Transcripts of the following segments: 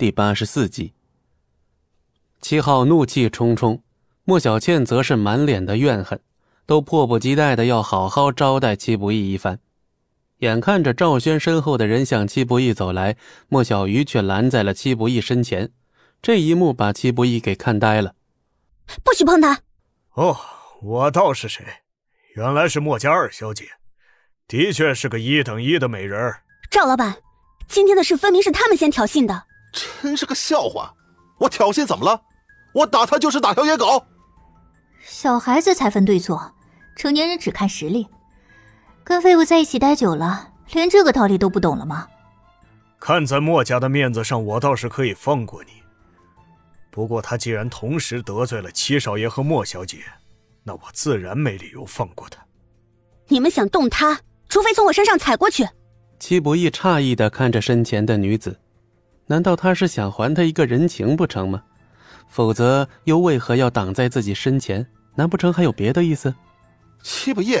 第八十四集。七号怒气冲冲，莫小倩则是满脸的怨恨，都迫不及待的要好好招待戚不义一番。眼看着赵轩身后的人向戚不义走来，莫小鱼却拦在了戚不义身前。这一幕把戚不义给看呆了。不许碰他！哦，我倒是谁？原来是莫家二小姐，的确是个一等一的美人。赵老板，今天的事分明是他们先挑衅的，真是个笑话！我挑衅怎么了？我打他就是打条野狗。小孩子才分对错，成年人只看实力。跟废物在一起待久了，连这个道理都不懂了吗？看在莫家的面子上，我倒是可以放过你。不过他既然同时得罪了七少爷和莫小姐，那我自然没理由放过他。你们想动他，除非从我身上踩过去。戚不义诧异的看着身前的女子，难道他是想还他一个人情不成吗？否则又为何要挡在自己身前？难不成还有别的意思？戚不义，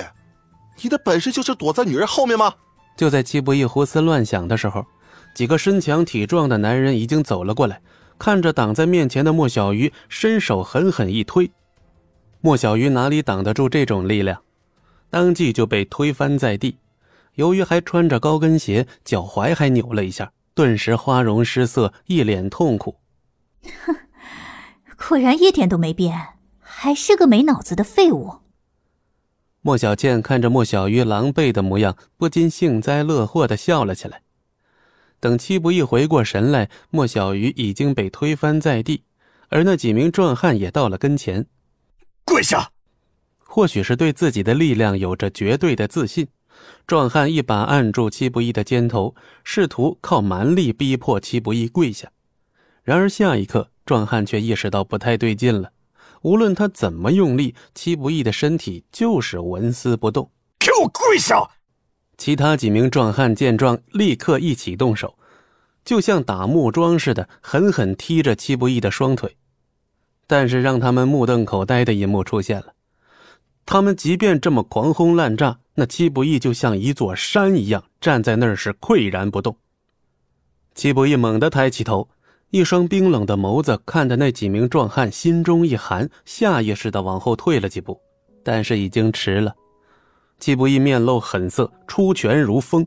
你的本事就是躲在女人后面吗？就在戚不义胡思乱想的时候，几个身强体壮的男人已经走了过来。看着挡在面前的莫小鱼，伸手狠狠一推，莫小鱼哪里挡得住这种力量，当即就被推翻在地。由于还穿着高跟鞋，脚踝还扭了一下，顿时花容失色，一脸痛苦。哼，果然一点都没变，还是个没脑子的废物。莫小倩看着莫小鱼狼狈的模样，不禁幸灾乐祸的笑了起来。等七不义回过神来，莫小鱼已经被推翻在地，而那几名壮汉也到了跟前，跪下。或许是对自己的力量有着绝对的自信，壮汉一把按住戚不义的肩头，试图靠蛮力逼迫戚不义跪下。然而下一刻，壮汉却意识到不太对劲了。无论他怎么用力，戚不义的身体就是纹丝不动。给我跪下！其他几名壮汉见状，立刻一起动手，就像打木桩似的，狠狠踢着戚不义的双腿。但是让他们目瞪口呆的一幕出现了：他们即便这么狂轰滥炸，那戚不义就像一座山一样站在那儿，是岿然不动。戚不义猛地抬起头，一双冰冷的眸子看着那几名壮汉，心中一寒，下意识的往后退了几步，但是已经迟了。戚不义面露狠色，出拳如风，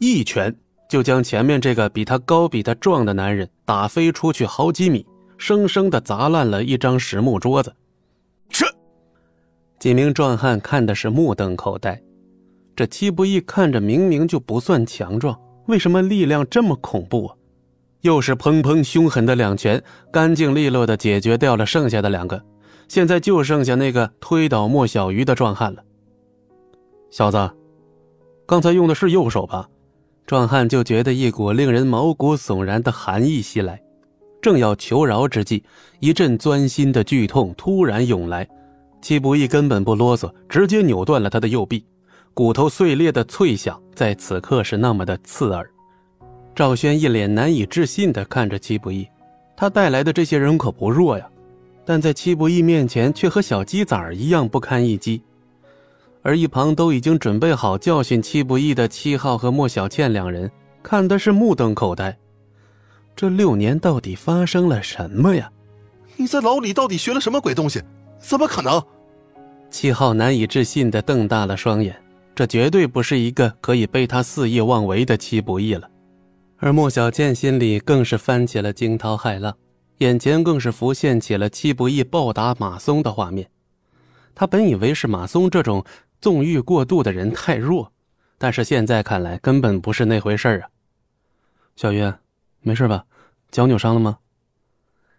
一拳就将前面这个比他高、比他壮的男人打飞出去好几米，生生的砸烂了一张实木桌子。这几名壮汉看的是目瞪口呆。这戚不义看着明明就不算强壮，为什么力量这么恐怖啊？又是砰砰凶狠的两拳，干净利落的解决掉了剩下的两个，现在就剩下那个推倒莫小鱼的壮汉了。小子，刚才用的是右手吧？壮汉就觉得一股令人毛骨悚然的寒意袭来，正要求饶之际，一阵钻心的剧痛突然涌来。戚不义根本不啰嗦，直接扭断了他的右臂，骨头碎裂的脆响在此刻是那么的刺耳。赵轩一脸难以置信的看着戚不义，他带来的这些人可不弱呀，但在戚不义面前却和小鸡崽儿一样不堪一击。而一旁都已经准备好教训戚不义的七号和莫小倩两人，看的是目瞪口呆。这六年到底发生了什么呀？你在牢里到底学了什么鬼东西？怎么可能？七号难以置信的瞪大了双眼，这绝对不是一个可以被他肆意妄为的七不义了。而莫小倩心里更是翻起了惊涛骇浪，眼前更是浮现起了七不义暴打马松的画面。他本以为是马松这种。纵欲过度的人太弱，但是现在看来根本不是那回事啊！小月，没事吧？脚扭伤了吗？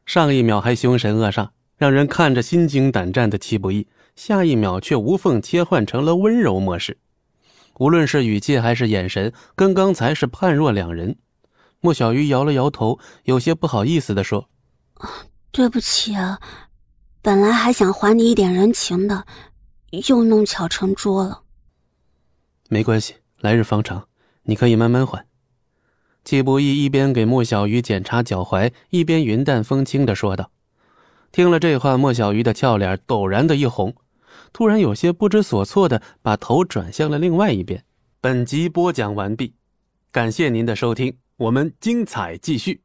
上一秒还凶神恶煞，让人看着心惊胆战的戚不易，下一秒却无缝切换成了温柔模式。无论是语气还是眼神，跟刚才是判若两人。莫小鱼摇了摇头，有些不好意思的说：“对不起啊，本来还想还你一点人情的。”又弄巧成拙了。没关系，来日方长，你可以慢慢还。季不易一边给莫小鱼检查脚踝，一边云淡风轻的说道。听了这话，莫小鱼的俏脸陡然的一红，突然有些不知所措的把头转向了另外一边。本集播讲完毕，感谢您的收听，我们精彩继续。